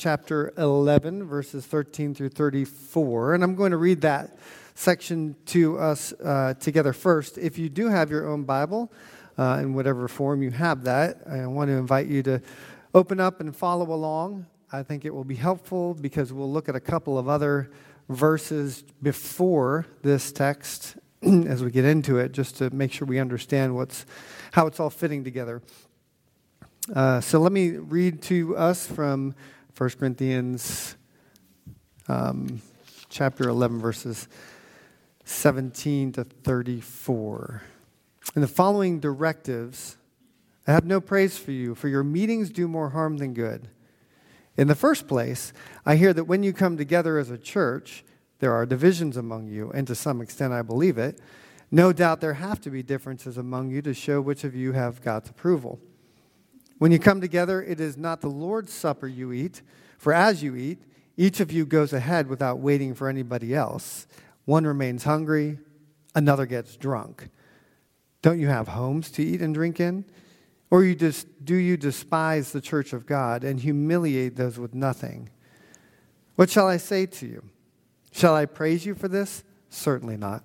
chapter 11, verses 13 through 34. And I'm going to read that section to us uh, together first. If you do have your own Bible, uh, in whatever form you have that, I want to invite you to open up and follow along. I think it will be helpful because we'll look at a couple of other verses before this text as we get into it, just to make sure we understand what's, how it's all fitting together. Uh, so let me read to us from 1 Corinthians um, chapter 11, verses 17 to 34. In the following directives, I have no praise for you, for your meetings do more harm than good. In the first place, I hear that when you come together as a church, there are divisions among you, and to some extent I believe it. No doubt there have to be differences among you to show which of you have God's approval. When you come together, it is not the Lord's supper you eat, for as you eat, each of you goes ahead without waiting for anybody else. One remains hungry, another gets drunk. Don't you have homes to eat and drink in? Or you just, do you despise the church of God and humiliate those with nothing? What shall I say to you? Shall I praise you for this? Certainly not.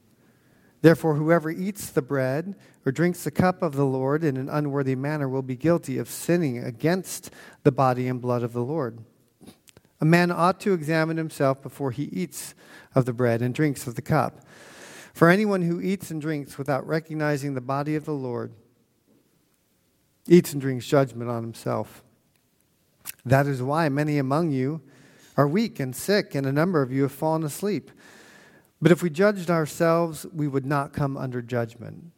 Therefore, whoever eats the bread or drinks the cup of the Lord in an unworthy manner will be guilty of sinning against the body and blood of the Lord. A man ought to examine himself before he eats of the bread and drinks of the cup. For anyone who eats and drinks without recognizing the body of the Lord eats and drinks judgment on himself. That is why many among you are weak and sick, and a number of you have fallen asleep. But if we judged ourselves, we would not come under judgment.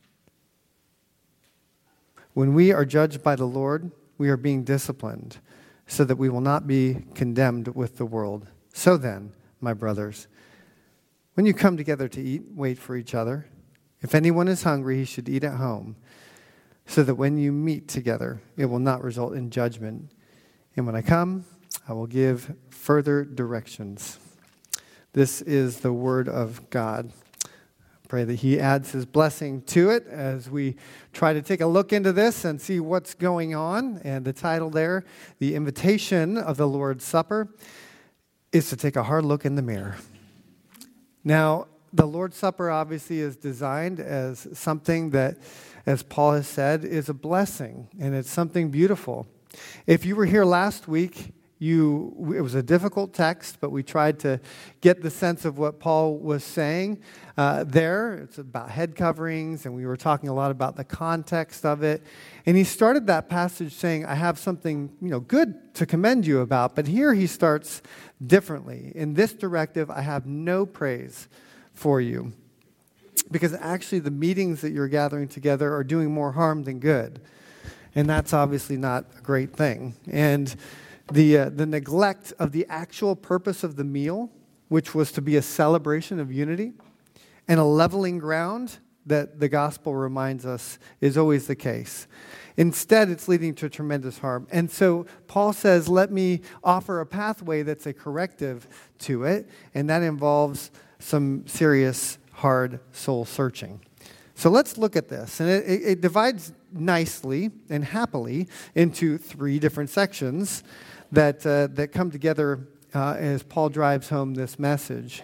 When we are judged by the Lord, we are being disciplined so that we will not be condemned with the world. So then, my brothers, when you come together to eat, wait for each other. If anyone is hungry, he should eat at home, so that when you meet together, it will not result in judgment. And when I come, I will give further directions. This is the word of God. Pray that He adds His blessing to it as we try to take a look into this and see what's going on. And the title there, The Invitation of the Lord's Supper, is to take a hard look in the mirror. Now, the Lord's Supper obviously is designed as something that, as Paul has said, is a blessing and it's something beautiful. If you were here last week, you, it was a difficult text, but we tried to get the sense of what Paul was saying uh, there. It's about head coverings, and we were talking a lot about the context of it. And he started that passage saying, I have something you know, good to commend you about. But here he starts differently. In this directive, I have no praise for you. Because actually, the meetings that you're gathering together are doing more harm than good. And that's obviously not a great thing. And the, uh, the neglect of the actual purpose of the meal, which was to be a celebration of unity, and a leveling ground that the gospel reminds us is always the case. Instead, it's leading to tremendous harm. And so Paul says, let me offer a pathway that's a corrective to it, and that involves some serious, hard soul searching. So let's look at this. And it, it, divides nicely and happily into three different sections that, uh, that come together uh, as Paul drives home this message.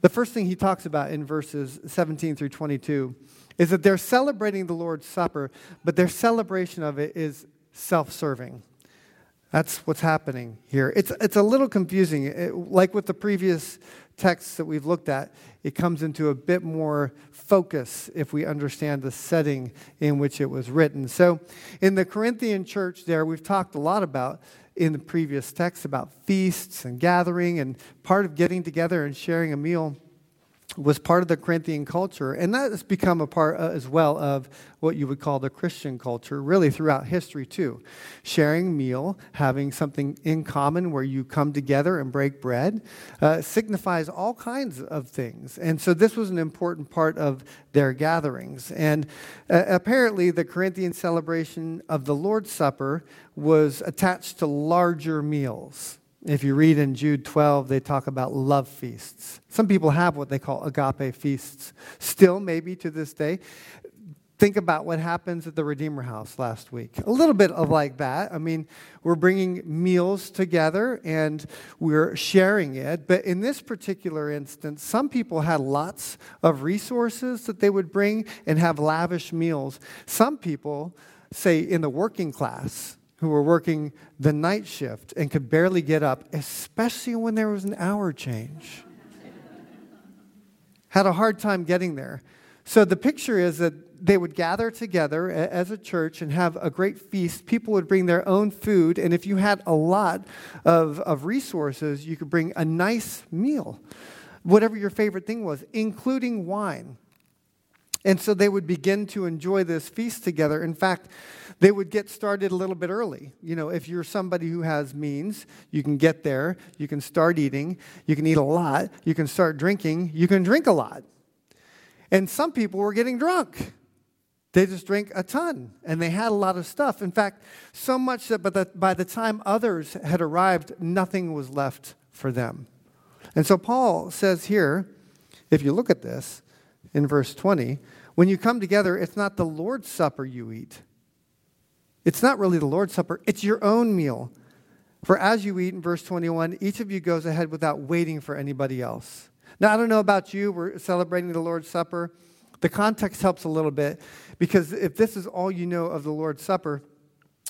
The first thing he talks about in verses 17 through 22 is that they're celebrating the Lord's Supper, but their celebration of it is self serving. That's what's happening here. It's, it's a little confusing. It, like with the previous texts that we've looked at, it comes into a bit more focus if we understand the setting in which it was written. So, in the Corinthian church, there, we've talked a lot about in the previous text about feasts and gathering, and part of getting together and sharing a meal was part of the Corinthian culture, and that has become a part uh, as well of what you would call the Christian culture, really throughout history too. Sharing meal, having something in common where you come together and break bread, uh, signifies all kinds of things. And so this was an important part of their gatherings. And uh, apparently, the Corinthian celebration of the Lord's Supper was attached to larger meals. If you read in Jude 12, they talk about love feasts. Some people have what they call agape feasts, still, maybe to this day. Think about what happens at the Redeemer House last week. A little bit of like that. I mean, we're bringing meals together and we're sharing it. But in this particular instance, some people had lots of resources that they would bring and have lavish meals. Some people, say in the working class, who were working the night shift and could barely get up, especially when there was an hour change. Had a hard time getting there. So the picture is that they would gather together as a church and have a great feast. People would bring their own food, and if you had a lot of, of resources, you could bring a nice meal, whatever your favorite thing was, including wine. And so they would begin to enjoy this feast together. In fact, they would get started a little bit early. You know, if you're somebody who has means, you can get there, you can start eating, you can eat a lot, you can start drinking, you can drink a lot. And some people were getting drunk. They just drank a ton and they had a lot of stuff. In fact, so much that by the, by the time others had arrived, nothing was left for them. And so Paul says here, if you look at this in verse 20, when you come together, it's not the Lord's Supper you eat. It's not really the Lord's Supper, it's your own meal. For as you eat, in verse 21, each of you goes ahead without waiting for anybody else. Now, I don't know about you, we're celebrating the Lord's Supper. The context helps a little bit because if this is all you know of the Lord's Supper,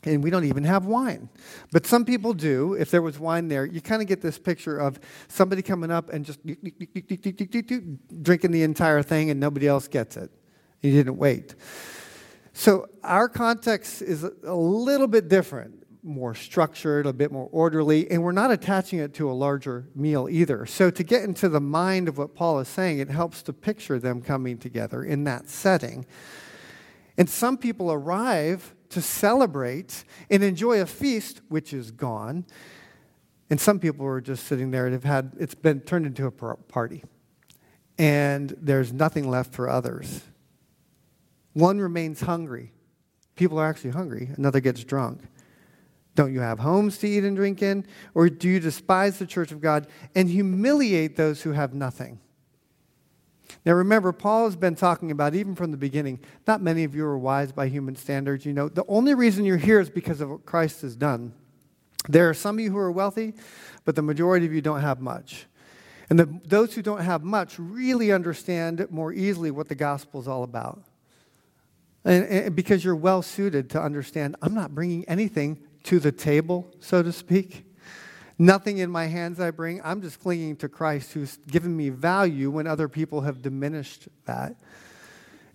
and we don't even have wine. But some people do. If there was wine there, you kind of get this picture of somebody coming up and just drinking the entire thing and nobody else gets it. He didn't wait. So our context is a little bit different, more structured, a bit more orderly, and we're not attaching it to a larger meal either. So to get into the mind of what Paul is saying, it helps to picture them coming together in that setting. And some people arrive to celebrate and enjoy a feast which is gone. And some people are just sitting there and have had it's been turned into a party. And there's nothing left for others. One remains hungry. People are actually hungry. Another gets drunk. Don't you have homes to eat and drink in? Or do you despise the church of God and humiliate those who have nothing? Now remember, Paul has been talking about, even from the beginning, not many of you are wise by human standards. You know, the only reason you're here is because of what Christ has done. There are some of you who are wealthy, but the majority of you don't have much. And the, those who don't have much really understand more easily what the gospel is all about. And, and because you're well suited to understand, I'm not bringing anything to the table, so to speak. Nothing in my hands I bring. I'm just clinging to Christ who's given me value when other people have diminished that.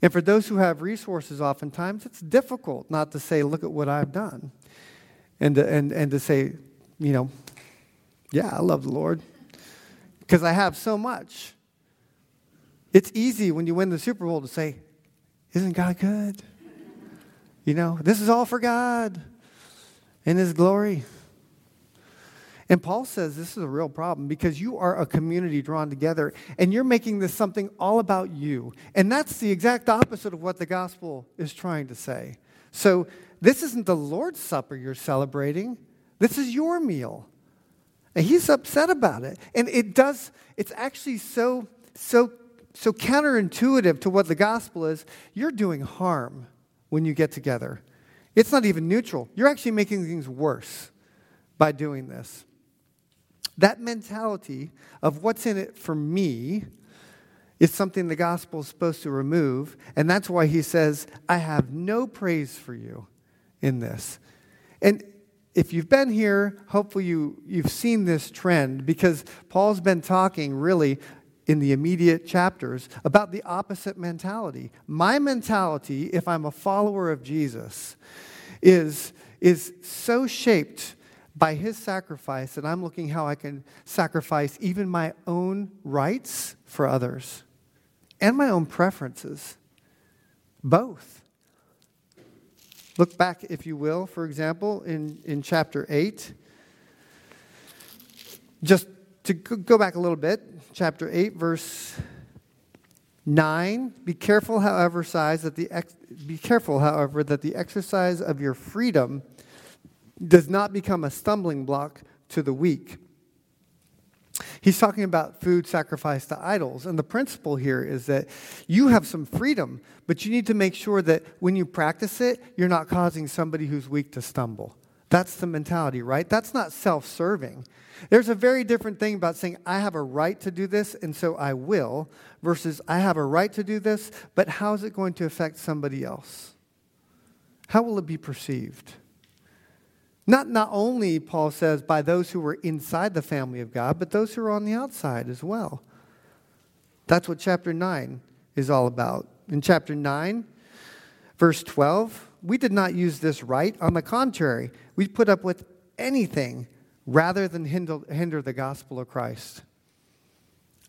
And for those who have resources, oftentimes it's difficult not to say, look at what I've done. And to, and, and to say, you know, yeah, I love the Lord because I have so much. It's easy when you win the Super Bowl to say, isn't God good? You know, this is all for God and His glory. And Paul says this is a real problem because you are a community drawn together and you're making this something all about you. And that's the exact opposite of what the gospel is trying to say. So, this isn't the Lord's Supper you're celebrating, this is your meal. And he's upset about it. And it does, it's actually so, so so counterintuitive to what the gospel is, you're doing harm when you get together. It's not even neutral. You're actually making things worse by doing this. That mentality of what's in it for me is something the gospel is supposed to remove. And that's why he says, I have no praise for you in this. And if you've been here, hopefully you, you've seen this trend because Paul's been talking really in the immediate chapters about the opposite mentality. My mentality, if I'm a follower of Jesus, is, is so shaped by his sacrifice that I'm looking how I can sacrifice even my own rights for others. and my own preferences. Both. Look back, if you will, for example, in, in chapter 8. Just to go back a little bit, chapter 8, verse 9. Be careful, however, size that the ex- be careful, however, that the exercise of your freedom does not become a stumbling block to the weak. He's talking about food sacrificed to idols. And the principle here is that you have some freedom, but you need to make sure that when you practice it, you're not causing somebody who's weak to stumble. That's the mentality, right? That's not self serving. There's a very different thing about saying, I have a right to do this, and so I will, versus I have a right to do this, but how is it going to affect somebody else? How will it be perceived? Not, not only, Paul says, by those who were inside the family of God, but those who are on the outside as well. That's what chapter 9 is all about. In chapter 9, verse 12, we did not use this right. On the contrary, we put up with anything rather than hinder, hinder the gospel of Christ.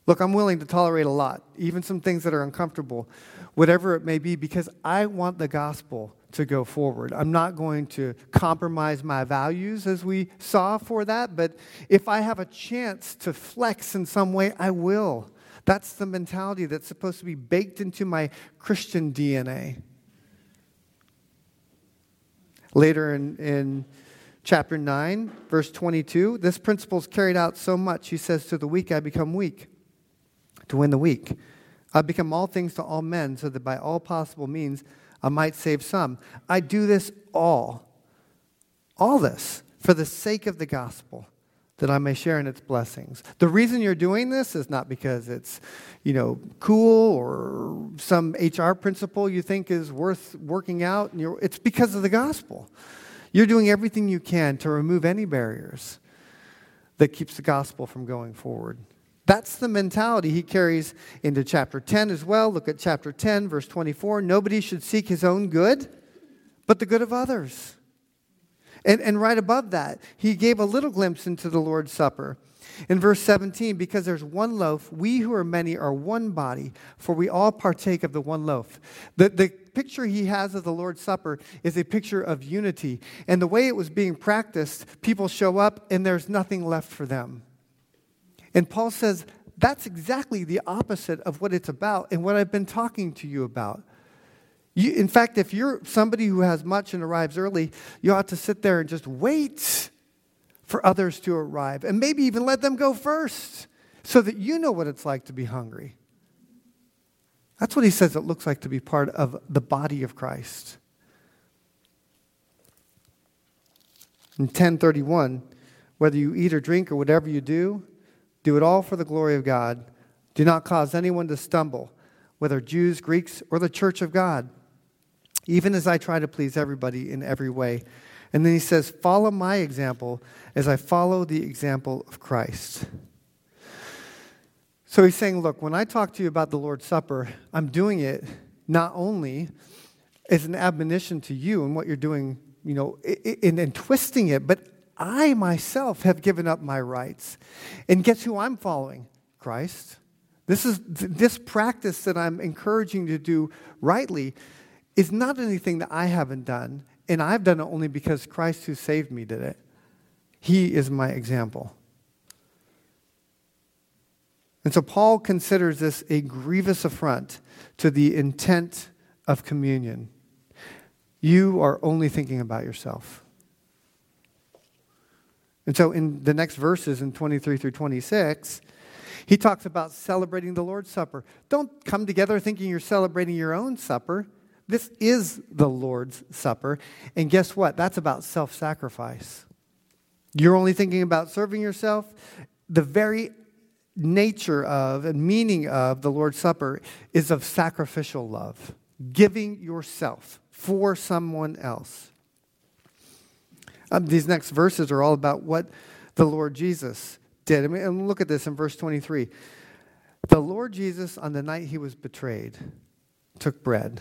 Look, I'm willing to tolerate a lot, even some things that are uncomfortable, whatever it may be, because I want the gospel to go forward. I'm not going to compromise my values as we saw for that, but if I have a chance to flex in some way, I will. That's the mentality that's supposed to be baked into my Christian DNA. Later in, in chapter 9, verse 22, this principle is carried out so much. He says, To the weak I become weak, to win the weak. I become all things to all men, so that by all possible means I might save some. I do this all, all this, for the sake of the gospel, that I may share in its blessings. The reason you're doing this is not because it's, you know, cool or some HR principle you think is worth working out. it's because of the gospel. You're doing everything you can to remove any barriers that keeps the gospel from going forward. That's the mentality he carries into chapter 10 as well. Look at chapter 10, verse 24. Nobody should seek his own good, but the good of others. And, and right above that, he gave a little glimpse into the Lord's Supper. In verse 17, because there's one loaf, we who are many are one body, for we all partake of the one loaf. The, the picture he has of the Lord's Supper is a picture of unity. And the way it was being practiced, people show up and there's nothing left for them. And Paul says, that's exactly the opposite of what it's about and what I've been talking to you about. You, in fact, if you're somebody who has much and arrives early, you ought to sit there and just wait for others to arrive and maybe even let them go first so that you know what it's like to be hungry. That's what he says it looks like to be part of the body of Christ. In 1031, whether you eat or drink or whatever you do, do it all for the glory of God. Do not cause anyone to stumble, whether Jews, Greeks, or the church of God, even as I try to please everybody in every way. And then he says, Follow my example as I follow the example of Christ. So he's saying, Look, when I talk to you about the Lord's Supper, I'm doing it not only as an admonition to you and what you're doing, you know, and, in twisting it, but I myself have given up my rights. And guess who I'm following? Christ. This is this practice that I'm encouraging you to do rightly is not anything that I haven't done, and I've done it only because Christ who saved me did it. He is my example. And so Paul considers this a grievous affront to the intent of communion. You are only thinking about yourself. And so in the next verses in 23 through 26, he talks about celebrating the Lord's Supper. Don't come together thinking you're celebrating your own supper. This is the Lord's Supper. And guess what? That's about self sacrifice. You're only thinking about serving yourself. The very nature of and meaning of the Lord's Supper is of sacrificial love, giving yourself for someone else. Um, these next verses are all about what the Lord Jesus did. I mean, and look at this in verse 23. The Lord Jesus, on the night he was betrayed, took bread.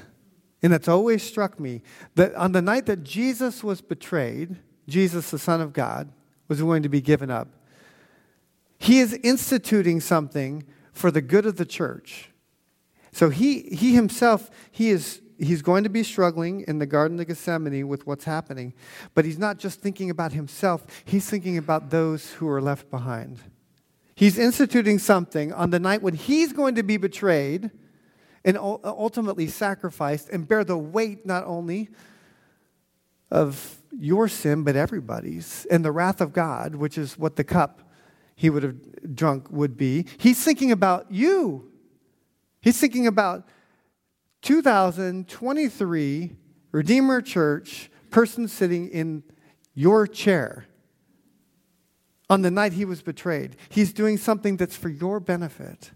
And it's always struck me that on the night that Jesus was betrayed, Jesus, the Son of God, was going to be given up. He is instituting something for the good of the church. So he, he himself, he is, he's going to be struggling in the Garden of Gethsemane with what's happening. But he's not just thinking about himself, he's thinking about those who are left behind. He's instituting something on the night when he's going to be betrayed and uh, ultimately sacrificed and bear the weight not only of your sin, but everybody's, and the wrath of God, which is what the cup he would have drunk would be. He's thinking about you. He's thinking about 2023 Redeemer Church person sitting in your chair on the night he was betrayed. He's doing something that's for your benefit.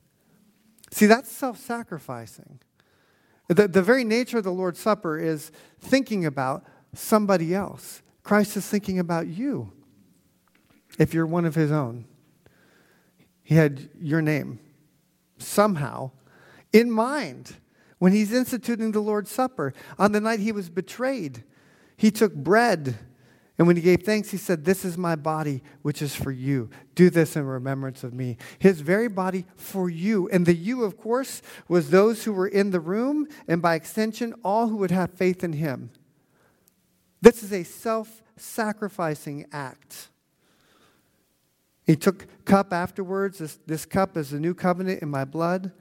See, that's self sacrificing. The, the very nature of the Lord's Supper is thinking about somebody else. Christ is thinking about you if you're one of his own. He had your name somehow in mind when he's instituting the Lord's Supper. On the night he was betrayed, he took bread. And when he gave thanks, he said, This is my body, which is for you. Do this in remembrance of me. His very body for you. And the you, of course, was those who were in the room, and by extension, all who would have faith in him. This is a self sacrificing act. He took cup afterwards. This, this cup is the new covenant in my blood.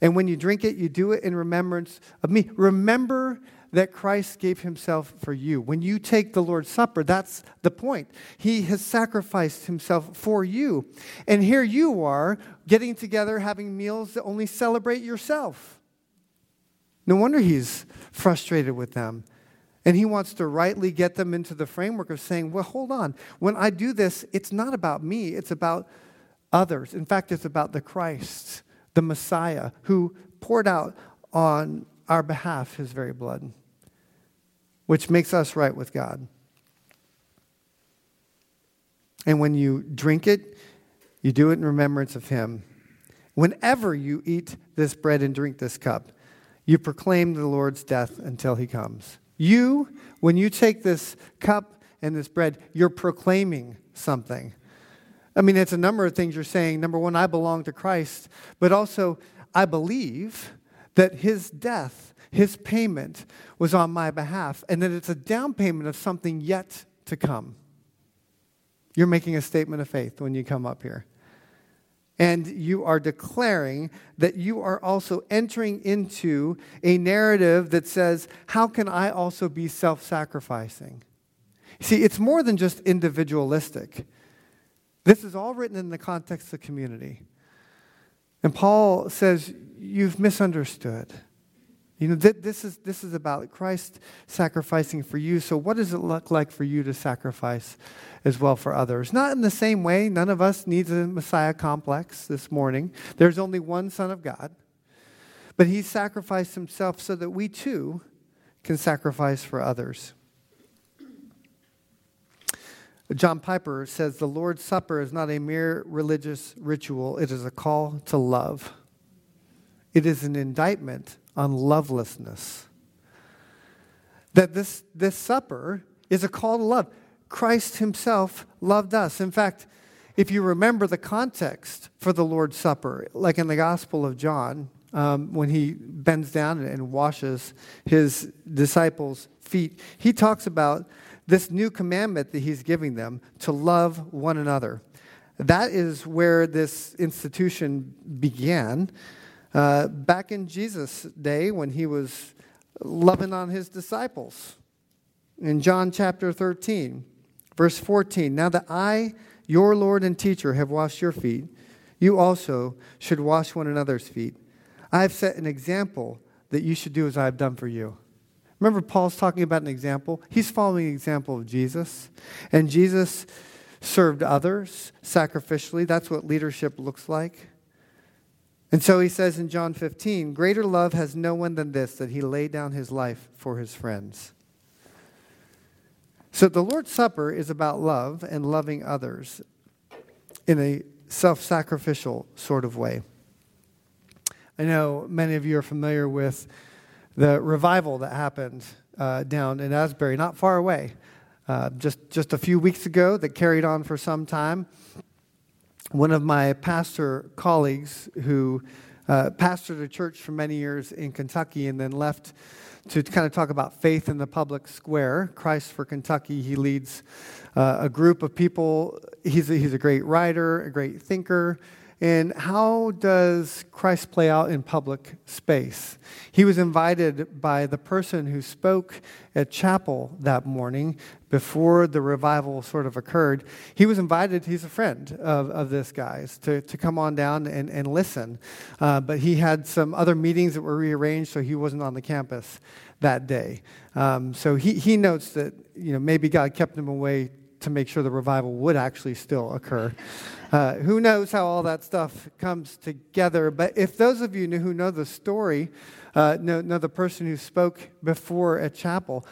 And when you drink it, you do it in remembrance of me. Remember that Christ gave himself for you. When you take the Lord's Supper, that's the point. He has sacrificed himself for you. And here you are getting together, having meals that only celebrate yourself. No wonder he's frustrated with them. And he wants to rightly get them into the framework of saying, well, hold on. When I do this, it's not about me, it's about others. In fact, it's about the Christ the Messiah, who poured out on our behalf his very blood, which makes us right with God. And when you drink it, you do it in remembrance of him. Whenever you eat this bread and drink this cup, you proclaim the Lord's death until he comes. You, when you take this cup and this bread, you're proclaiming something. I mean, it's a number of things you're saying. Number one, I belong to Christ, but also I believe that his death, his payment was on my behalf, and that it's a down payment of something yet to come. You're making a statement of faith when you come up here. And you are declaring that you are also entering into a narrative that says, How can I also be self sacrificing? See, it's more than just individualistic. This is all written in the context of community. And Paul says, You've misunderstood. You know, th- this, is, this is about Christ sacrificing for you. So, what does it look like for you to sacrifice as well for others? Not in the same way. None of us needs a Messiah complex this morning. There's only one Son of God. But he sacrificed himself so that we too can sacrifice for others. John Piper says the Lord's Supper is not a mere religious ritual, it is a call to love. It is an indictment on lovelessness. That this, this supper is a call to love. Christ himself loved us. In fact, if you remember the context for the Lord's Supper, like in the Gospel of John, um, when he bends down and washes his disciples' feet, he talks about this new commandment that he's giving them to love one another. That is where this institution began. Uh, back in Jesus' day, when he was loving on his disciples. In John chapter 13, verse 14, now that I, your Lord and teacher, have washed your feet, you also should wash one another's feet. I have set an example that you should do as I have done for you. Remember, Paul's talking about an example? He's following the example of Jesus. And Jesus served others sacrificially. That's what leadership looks like. And so he says in John 15, Greater love has no one than this, that he laid down his life for his friends. So the Lord's Supper is about love and loving others in a self sacrificial sort of way. I know many of you are familiar with the revival that happened uh, down in Asbury, not far away, uh, just, just a few weeks ago, that carried on for some time. One of my pastor colleagues who uh, pastored a church for many years in Kentucky and then left to kind of talk about faith in the public square. Christ for Kentucky, he leads uh, a group of people. He's a, he's a great writer, a great thinker. And how does Christ play out in public space? He was invited by the person who spoke at chapel that morning before the revival sort of occurred. He was invited, he's a friend of, of this guy's, to, to come on down and, and listen. Uh, but he had some other meetings that were rearranged, so he wasn't on the campus that day. Um, so he, he notes that you know, maybe God kept him away to make sure the revival would actually still occur. Uh, who knows how all that stuff comes together? But if those of you who know the story, uh, know, know the person who spoke before at chapel,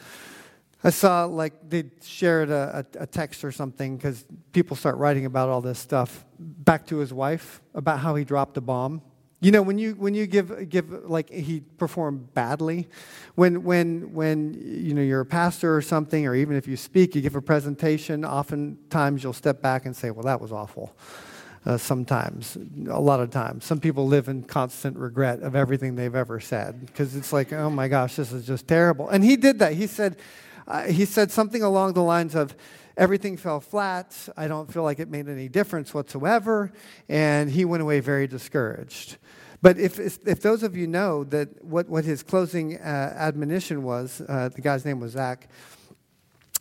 I saw like they shared a, a, a text or something because people start writing about all this stuff back to his wife about how he dropped a bomb you know, when you when you give give like he performed badly, when when when you know you're a pastor or something, or even if you speak, you give a presentation. Oftentimes you'll step back and say, "Well, that was awful." Uh, sometimes, a lot of times, some people live in constant regret of everything they've ever said because it's like, "Oh my gosh, this is just terrible." And he did that. He said, uh, he said something along the lines of everything fell flat. I don't feel like it made any difference whatsoever. And he went away very discouraged. But if, if those of you know that what, what his closing uh, admonition was, uh, the guy's name was Zach,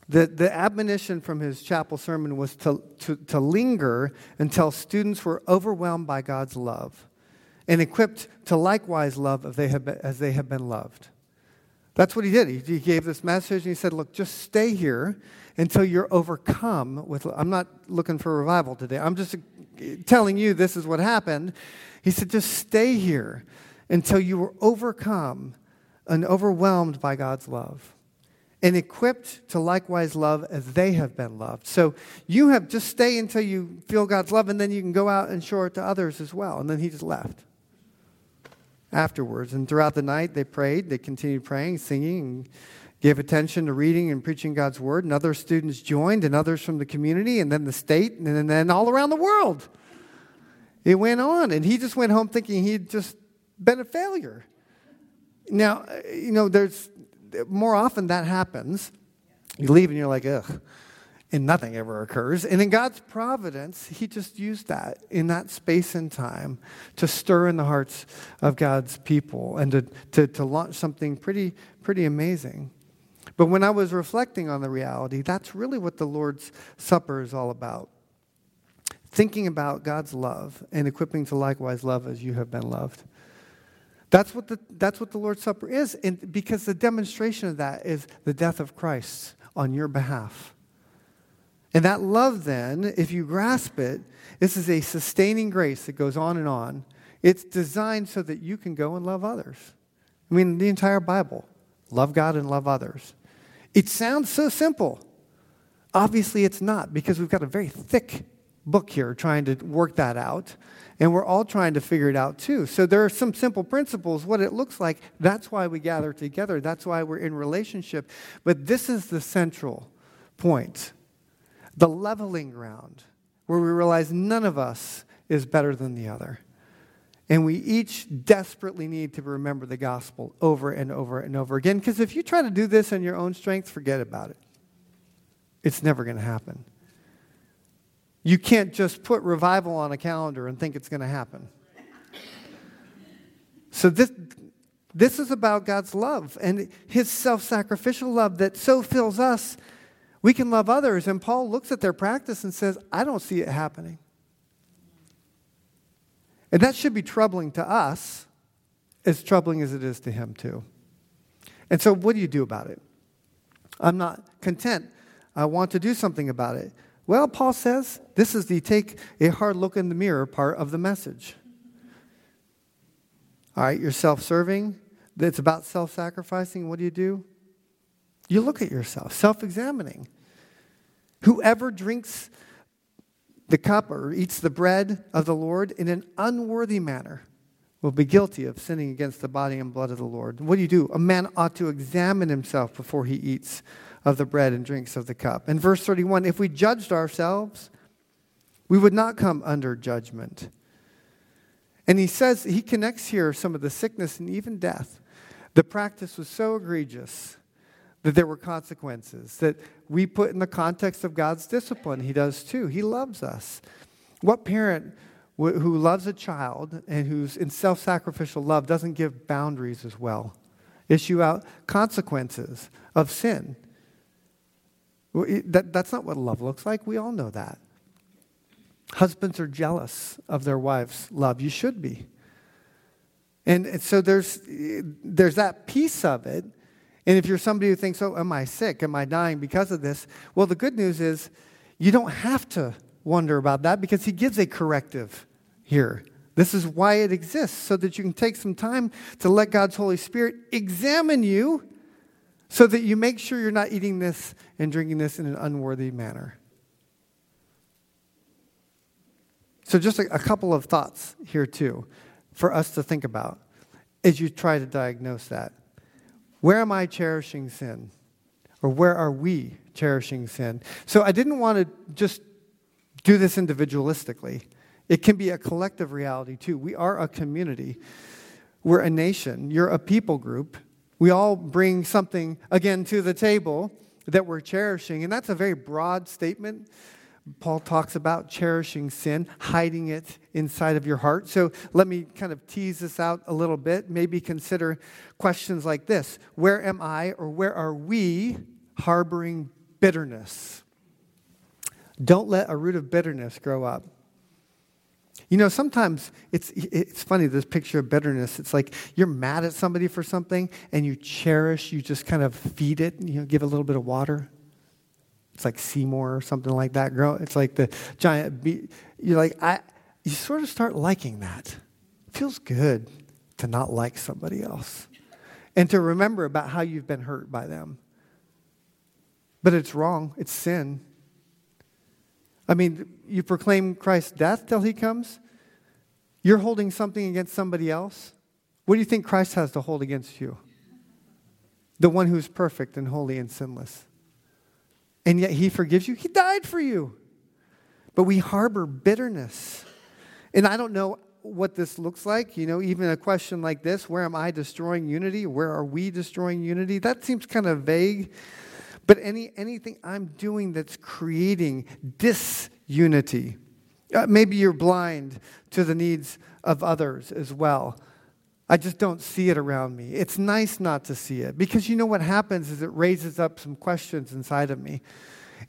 the, the admonition from his chapel sermon was to, to, to linger until students were overwhelmed by God's love and equipped to likewise love they have as they have been loved. That's what he did. He, gave this message and he said, Look, just stay here until you're overcome with. I'm not looking for revival today. I'm just uh, telling you this is what happened. He said, just stay here until you are overcome and overwhelmed by God's love and equipped to likewise love as they have been loved. So you have just stay until you feel God's love, and then you can go out and show it to others as well. And then he just left afterwards. And throughout the night, they prayed. They continued praying, singing, and gave attention to reading and preaching God's word. And other students joined, and others from the community, and then the state, and then all around the world. It went on, and he just went home thinking he'd just been a failure. Now, uh, you know, there's more often that happens. You leave and you're like, ugh, and nothing ever occurs. And in God's providence, He just used that in that space and time to stir in the hearts of God's people and to, to, to launch something pretty, pretty amazing. But when I was reflecting on the reality, that's really what the Lord's Supper is all about thinking about God's love and equipping to likewise love as you have been loved. That's what the, that's what the Lord's Supper is, and because the demonstration of that is the death of Christ on your behalf. And that love, then, if you grasp it, this is a sustaining grace that goes on and on. It's designed so that you can go and love others. I mean, the entire Bible love God and love others. It sounds so simple. Obviously, it's not because we've got a very thick book here trying to work that out. And we're all trying to figure it out too. So there are some simple principles, what it looks like. That's why we gather together. That's why we're in relationship. But this is the central point the leveling ground where we realize none of us is better than the other. And we each desperately need to remember the gospel over and over and over again. Because if you try to do this in your own strength, forget about it. It's never going to happen. You can't just put revival on a calendar and think it's going to happen. So this, this is about God's love and his self sacrificial love that so fills us. We can love others. And Paul looks at their practice and says, I don't see it happening. And that should be troubling to us as troubling as it is to him, too. And so, what do you do about it? I'm not content. I want to do something about it. Well, Paul says this is the take a hard look in the mirror part of the message. All right, you're self serving. It's about self sacrificing. What do you do? You look at yourself, self examining. Whoever drinks the cup or eats the bread of the Lord in an unworthy manner will be guilty of sinning against the body and blood of the Lord. What do you do? A man ought to examine himself before he eats of the bread and drinks of the cup. In verse 31, if we judged ourselves, we would not come under judgment. And he says, he connects here some of the sickness and even death. The practice was so egregious that there were consequences that we put in the context of God's discipline. He does too. He loves us. What parent who loves a child and who's in self sacrificial love doesn't give boundaries as well? Issue out consequences of sin. That, that's not what love looks like. We all know that. Husbands are jealous of their wives' love. You should be. And, so there's, eh, there's that piece of it. And if you're somebody who thinks, oh, am I sick? Am I dying because of this? Well, the good news is you don't have to wonder about that because he gives a corrective here. This is why it exists, so that you can take some time to let God's Holy Spirit examine you so that you make sure you're not eating this and drinking this in an unworthy manner. So, just a, a couple of thoughts here, too, for us to think about as you try to diagnose that. Where am I cherishing sin? Or where are we cherishing sin? So, I didn't want to just do this individualistically. It can be a collective reality, too. We are a community, we're a nation, you're a people group. We all bring something, again, to the table that we're cherishing. And that's a very broad statement. Paul talks about cherishing sin, hiding it inside of your heart. So let me kind of tease this out a little bit. Maybe consider questions like this Where am I or where are we harboring bitterness? Don't let a root of bitterness grow up. You know, sometimes it's, it's funny, this picture of bitterness. It's like you're mad at somebody for something and you cherish, you just kind of feed it, you know, give a little bit of water. It's like Seymour or something like that. Girl, it's like the giant. Be- you're like I. You sort of start liking that. It feels good to not like somebody else, and to remember about how you've been hurt by them. But it's wrong. It's sin. I mean, you proclaim Christ's death till he comes. You're holding something against somebody else. What do you think Christ has to hold against you? The one who's perfect and holy and sinless and yet he forgives you. He died for you. But we harbor bitterness. And I don't know what this looks like. You know, even a question like this where am I destroying unity? Where are we destroying unity? That seems kind of vague. But any, anything I'm doing that's creating disunity, uh, maybe you're blind to the needs of others as well. I just don't see it around me. It's nice not to see it because you know what happens is it raises up some questions inside of me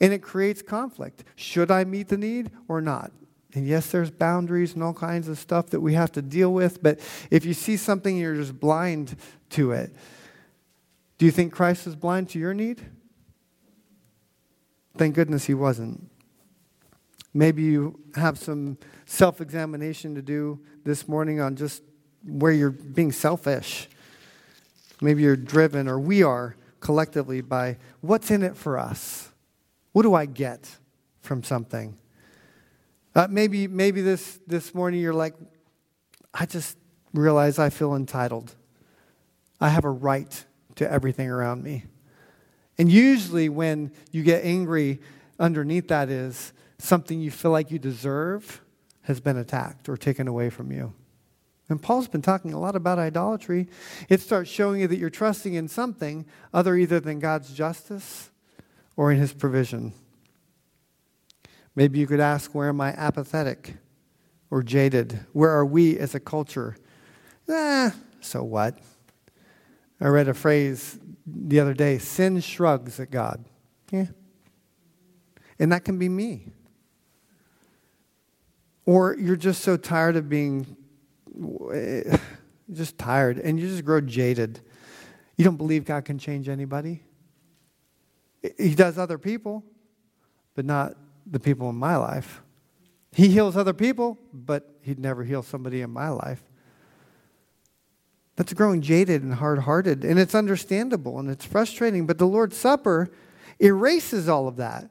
and it creates conflict. Should I meet the need or not? And yes, there's boundaries and all kinds of stuff that we have to deal with, but if you see something you're just blind to it, do you think Christ is blind to your need? Thank goodness he wasn't. Maybe you have some self examination to do this morning on just where you're being selfish. Maybe you're driven, or we are collectively, by what's in it for us? What do I get from something? Uh, maybe maybe this, this morning you're like, I just realize I feel entitled. I have a right to everything around me. And usually, when you get angry, underneath that is something you feel like you deserve has been attacked or taken away from you. And Paul's been talking a lot about idolatry. It starts showing you that you're trusting in something other either than God's justice or in his provision. Maybe you could ask, where am I apathetic or jaded? Where are we as a culture? Eh, so what? I read a phrase the other day sin shrugs at God. Yeah. And that can be me. Or you're just so tired of being just tired and you just grow jaded. You don't believe God can change anybody. He does other people, but not the people in my life. He heals other people, but he'd never heal somebody in my life. That's growing jaded and hard hearted. And it's understandable and it's frustrating, but the Lord's Supper erases all of that.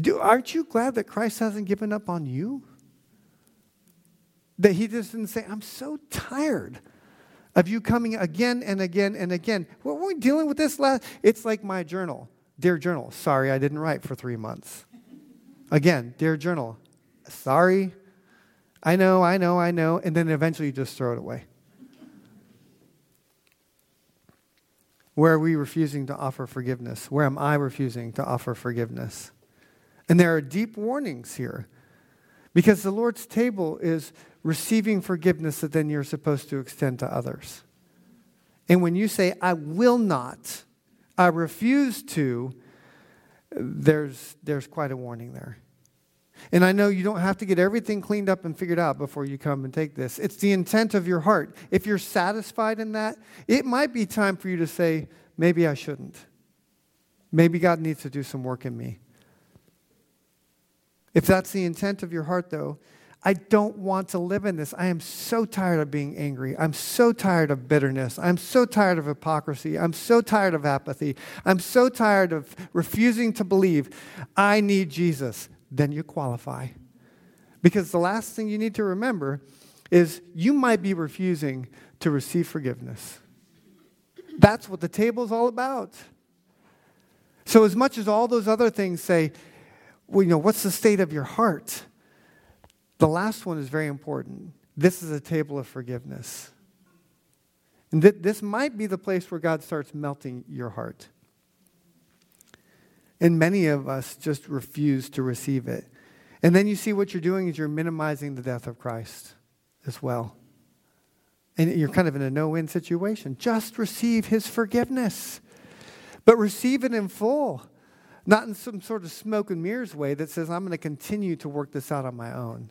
Do, aren't you glad that Christ hasn't given up on you? That he just didn't say, I'm so tired of you coming again and again and again. What were we dealing with this last? It's like my journal. Dear journal, sorry I didn't write for three months. Again, dear journal, sorry I know, I know, I know, and then eventually you just throw it away. Where are we refusing to offer forgiveness? Where am I refusing to offer forgiveness? And there are deep warnings here because the Lord's table is receiving forgiveness that then you're supposed to extend to others. And when you say, I will not, I refuse to, there's, there's quite a warning there. And I know you don't have to get everything cleaned up and figured out before you come and take this. It's the intent of your heart. If you're satisfied in that, it might be time for you to say, maybe I shouldn't. Maybe God needs to do some work in me. If that's the intent of your heart, though, I don't want to live in this. I am so tired of being angry. I'm so tired of bitterness. I'm so tired of hypocrisy. I'm so tired of apathy. I'm so tired of refusing to believe. I need Jesus then you qualify. Because the last thing you need to remember is you might be refusing to receive forgiveness. That's what the table is all about. So, as much as all those other things say, well, you know, what's the state of your heart? The last one is very important. This is a table of forgiveness. And th- this might be the place where God starts melting your heart. And many of us just refuse to receive it. And then you see what you're doing is you're minimizing the death of Christ as well. And you're kind of in a no win situation. Just receive his forgiveness, but receive it in full, not in some sort of smoke and mirrors way that says, I'm going to continue to work this out on my own.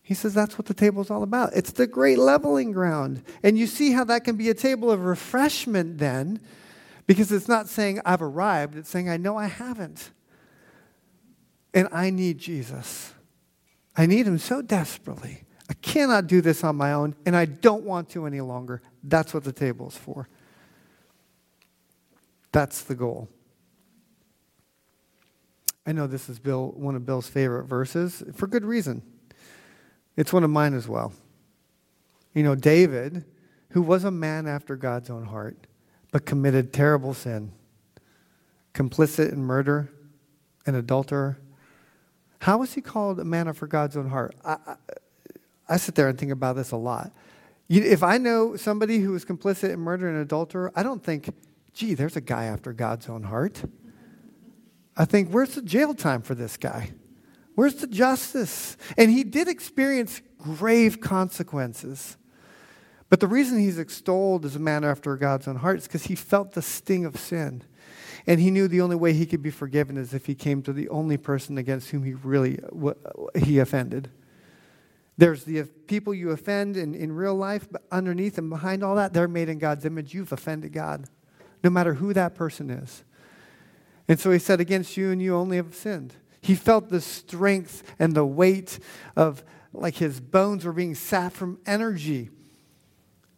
He says that's what the table is all about. It's the great leveling ground. And you see how that can be a table of refreshment then because it's not saying I've arrived, it's saying I know I haven't. And I need Jesus. I need him so desperately. I cannot do this on my own, and I don't want to any longer. That's what the table is for. That's the goal. I know this is Bill, one of Bill's favorite verses for good reason. It's one of mine as well. You know, David, who was a man after God's own heart, but committed terrible sin, complicit in murder, an adulterer. How was he called a man after God's own heart? I, I, I sit there and think about this a lot. You, if I know somebody who is complicit in murder and adulterer, I don't think, gee, there's a guy after God's own heart. I think, where's the jail time for this guy? Where's the justice? And he did experience grave consequences. But the reason he's extolled as a man after God's own heart is because he felt the sting of sin. And he knew the only way he could be forgiven is if he came to the only person against whom he really he offended. There's the people you offend in, in real life, but underneath and behind all that, they're made in God's image. You've offended God, no matter who that person is. And so he said, Against you and you only have sinned. He felt the strength and the weight of like his bones were being sapped from energy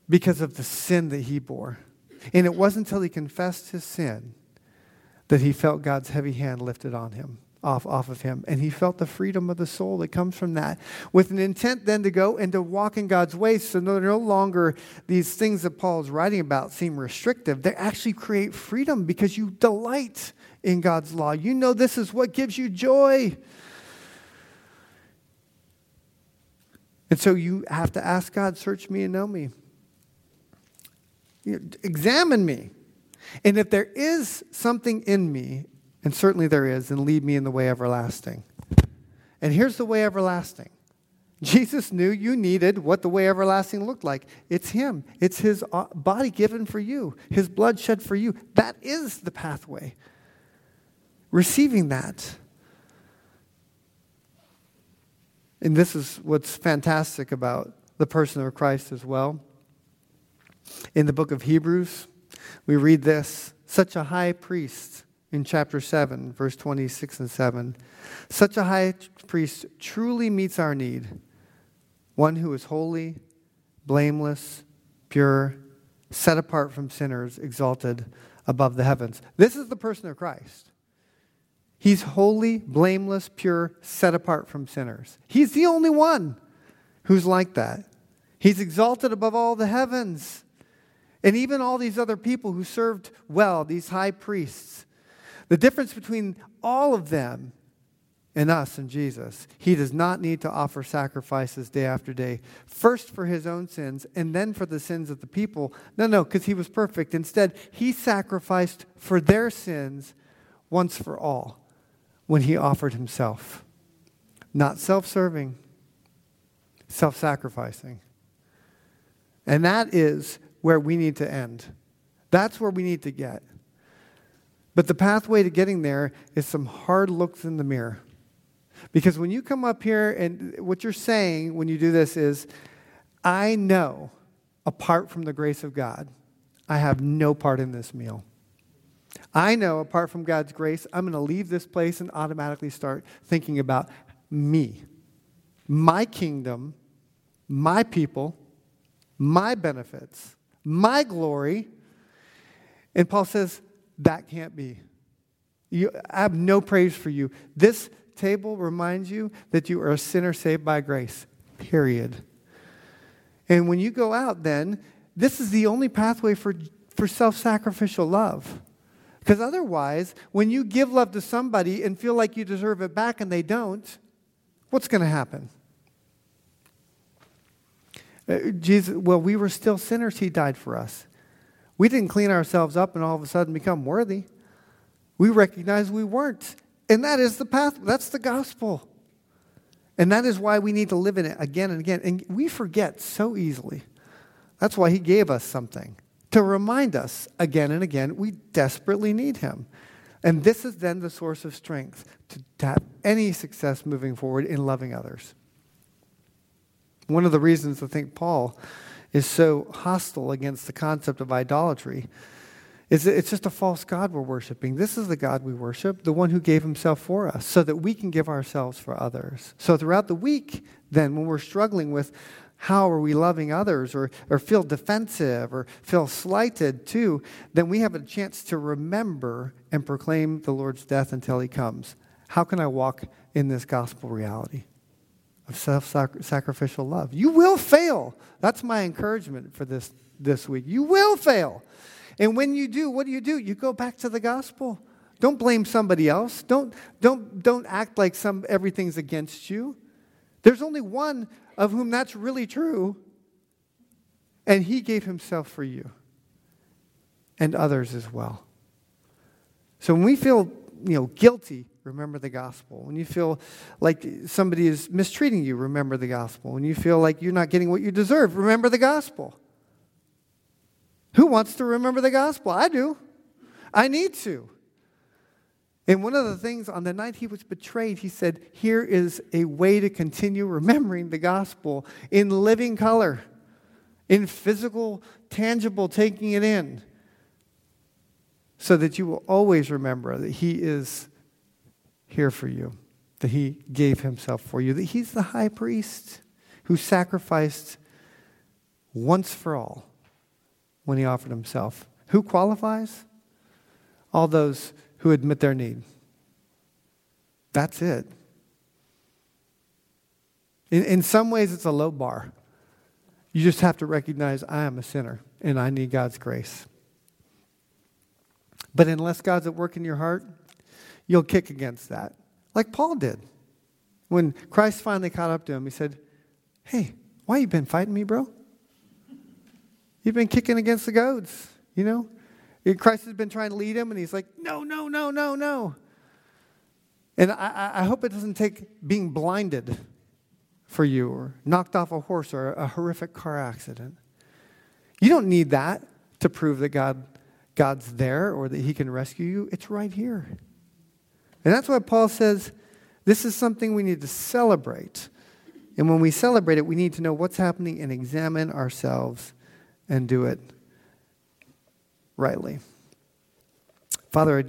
because of the sin that he bore. And it wasn't until he confessed his sin that he felt God's heavy hand lifted on him, off, off of him. And he felt the freedom of the soul that comes from that, with an intent then to go and to walk in God's ways. So no, no longer these things that Paul is writing about seem restrictive. They actually create freedom because you delight in God's law. You know this is what gives you joy. And so you have to ask God, search me and know me. You know, examine me. And if there is something in me, and certainly there is, then lead me in the way everlasting. And here's the way everlasting. Jesus knew you needed what the way everlasting looked like. It's Him, it's His uh, body given for you, His blood shed for you. That is the pathway. Receiving that. And this is what's fantastic about the person of Christ as well. In the book of Hebrews, we read this such a high priest in chapter 7, verse 26 and 7. Such a high priest truly meets our need, one who is holy, blameless, pure, set apart from sinners, exalted above the heavens. This is the person of Christ. He's holy, blameless, pure, set apart from sinners. He's the only one who's like that. He's exalted above all the heavens. And even all these other people who served well, these high priests, the difference between all of them and us and Jesus. He does not need to offer sacrifices day after day, first for his own sins and then for the sins of the people. No, no, because he was perfect. Instead, he sacrificed for their sins once for all when he offered himself. Not self serving, self sacrificing. And that is where we need to end. That's where we need to get. But the pathway to getting there is some hard looks in the mirror. Because when you come up here and what you're saying when you do this is, I know apart from the grace of God, I have no part in this meal. I know apart from God's grace, I'm going to leave this place and automatically start thinking about me, my kingdom, my people, my benefits, my glory. And Paul says, that can't be. You, I have no praise for you. This table reminds you that you are a sinner saved by grace, period. And when you go out, then, this is the only pathway for, for self sacrificial love. Because otherwise, when you give love to somebody and feel like you deserve it back and they don't, what's going to happen? Uh, Jesus, well, we were still sinners. He died for us. We didn't clean ourselves up and all of a sudden become worthy. We recognized we weren't. And that is the path, that's the gospel. And that is why we need to live in it again and again. And we forget so easily. That's why he gave us something to remind us again and again we desperately need him. And this is then the source of strength to have any success moving forward in loving others. One of the reasons I think Paul is so hostile against the concept of idolatry is that it's just a false God we're worshiping. This is the God we worship, the one who gave himself for us, so that we can give ourselves for others. So throughout the week, then, when we're struggling with how are we loving others or, or feel defensive or feel slighted too, then we have a chance to remember and proclaim the Lord's death until he comes. How can I walk in this gospel reality of self sacrificial love? You will fail. That's my encouragement for this, this week. You will fail. And when you do, what do you do? You go back to the gospel. Don't blame somebody else. Don't, don't, don't act like some, everything's against you. There's only one of whom that's really true, and he gave himself for you and others as well. So when we feel you know, guilty, remember the gospel. When you feel like somebody is mistreating you, remember the gospel. When you feel like you're not getting what you deserve, remember the gospel. Who wants to remember the gospel? I do. I need to. And one of the things on the night he was betrayed, he said, Here is a way to continue remembering the gospel in living color, in physical, tangible taking it in, so that you will always remember that he is here for you, that he gave himself for you, that he's the high priest who sacrificed once for all when he offered himself. Who qualifies? All those who admit their need. That's it. In, in some ways, it's a low bar. You just have to recognize I am a sinner and I need God's grace. But unless God's at work in your heart, you'll kick against that, like Paul did. When Christ finally caught up to him, he said, Hey, why you been fighting me, bro? You've been kicking against the goads, you know? Christ has been trying to lead him, and he's like, no, no, no, no, no. And I, I hope it doesn't take being blinded for you or knocked off a horse or a horrific car accident. You don't need that to prove that God, God's there or that he can rescue you. It's right here. And that's why Paul says this is something we need to celebrate. And when we celebrate it, we need to know what's happening and examine ourselves and do it rightly. Father, I do.